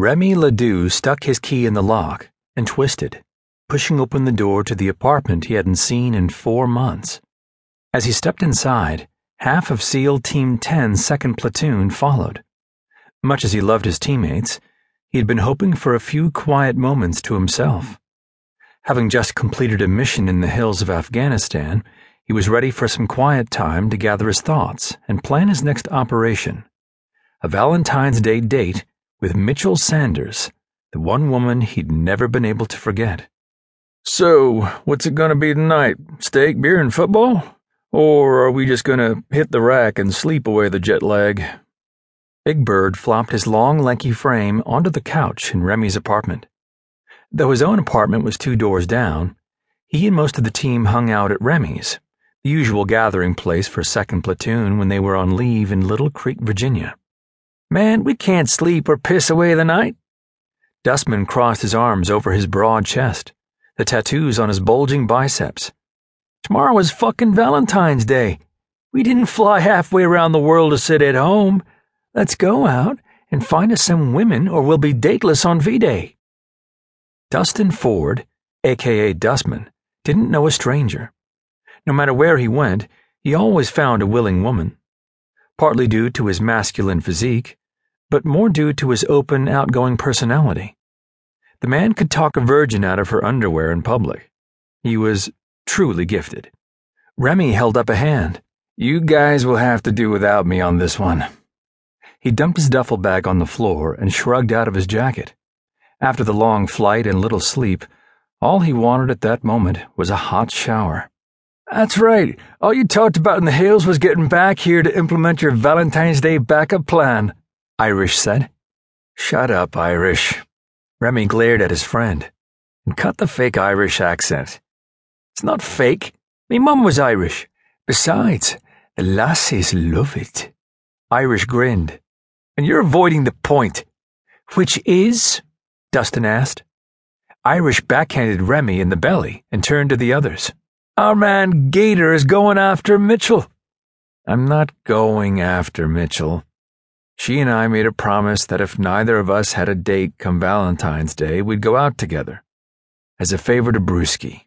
Remy LaDue stuck his key in the lock and twisted, pushing open the door to the apartment he hadn't seen in four months. As he stepped inside, half of SEAL Team 10's second platoon followed. Much as he loved his teammates, he had been hoping for a few quiet moments to himself. Having just completed a mission in the hills of Afghanistan, he was ready for some quiet time to gather his thoughts and plan his next operation. A Valentine's Day date with Mitchell Sanders, the one woman he'd never been able to forget. So, what's it gonna be tonight? Steak, beer, and football? Or are we just gonna hit the rack and sleep away the jet lag? Big Bird flopped his long, lanky frame onto the couch in Remy's apartment. Though his own apartment was two doors down, he and most of the team hung out at Remy's, the usual gathering place for 2nd Platoon when they were on leave in Little Creek, Virginia. Man, we can't sleep or piss away the night. Dustman crossed his arms over his broad chest, the tattoos on his bulging biceps. Tomorrow was fucking Valentine's Day. We didn't fly halfway around the world to sit at home. Let's go out and find us some women or we'll be dateless on V Day. Dustin Ford, aka Dustman, didn't know a stranger. No matter where he went, he always found a willing woman. Partly due to his masculine physique, but more due to his open, outgoing personality. The man could talk a virgin out of her underwear in public. He was truly gifted. Remy held up a hand. You guys will have to do without me on this one. He dumped his duffel bag on the floor and shrugged out of his jacket. After the long flight and little sleep, all he wanted at that moment was a hot shower. That's right. All you talked about in the hills was getting back here to implement your Valentine's Day backup plan. Irish said. Shut up, Irish. Remy glared at his friend. And cut the fake Irish accent. It's not fake. Me mum was Irish. Besides, the lassies love it. Irish grinned. And you're avoiding the point. Which is? Dustin asked. Irish backhanded Remy in the belly and turned to the others. Our man Gator is going after Mitchell. I'm not going after Mitchell. She and I made a promise that if neither of us had a date come Valentine's Day, we'd go out together. As a favor to Brewski.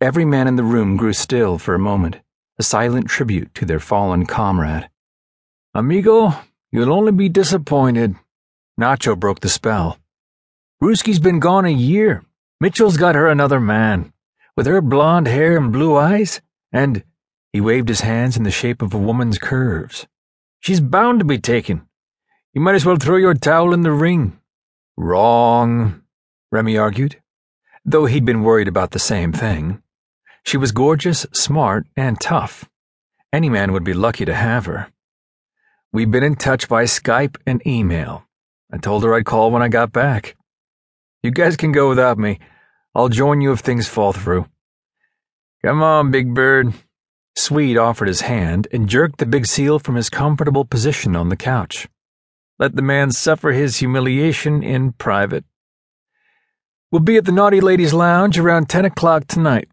Every man in the room grew still for a moment, a silent tribute to their fallen comrade. Amigo, you'll only be disappointed. Nacho broke the spell. Brewski's been gone a year. Mitchell's got her another man, with her blonde hair and blue eyes, and he waved his hands in the shape of a woman's curves. She's bound to be taken. You might as well throw your towel in the ring. Wrong, Remy argued, though he'd been worried about the same thing. She was gorgeous, smart, and tough. Any man would be lucky to have her. We've been in touch by Skype and email. I told her I'd call when I got back. You guys can go without me. I'll join you if things fall through. Come on, Big Bird. Swede offered his hand and jerked the big seal from his comfortable position on the couch. Let the man suffer his humiliation in private. We'll be at the Naughty Ladies Lounge around 10 o'clock tonight.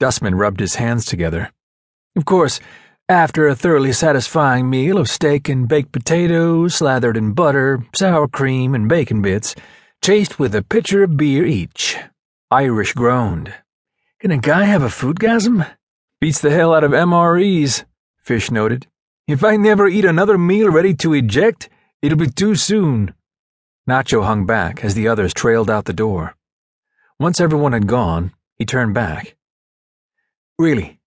Dustman rubbed his hands together. Of course, after a thoroughly satisfying meal of steak and baked potatoes slathered in butter, sour cream, and bacon bits, chased with a pitcher of beer each. Irish groaned. Can a guy have a foodgasm? Beats the hell out of MREs, Fish noted. If I never eat another meal ready to eject, it'll be too soon. Nacho hung back as the others trailed out the door. Once everyone had gone, he turned back. Really,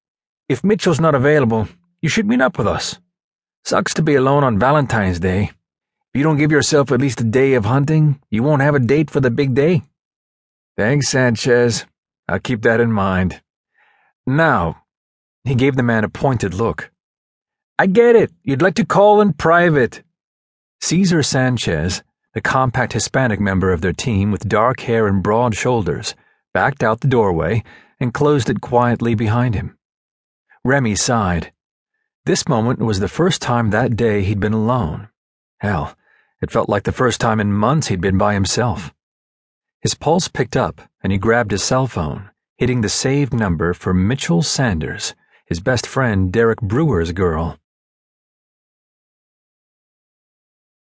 if Mitchell's not available, you should meet up with us. Sucks to be alone on Valentine's Day. If you don't give yourself at least a day of hunting, you won't have a date for the big day. Thanks, Sanchez. I'll keep that in mind. Now, he gave the man a pointed look. I get it. You'd like to call in private. Cesar Sanchez, the compact Hispanic member of their team with dark hair and broad shoulders, backed out the doorway and closed it quietly behind him. Remy sighed. This moment was the first time that day he'd been alone. Hell, it felt like the first time in months he'd been by himself. His pulse picked up and he grabbed his cell phone, hitting the saved number for Mitchell Sanders his best friend Derek Brewer's girl.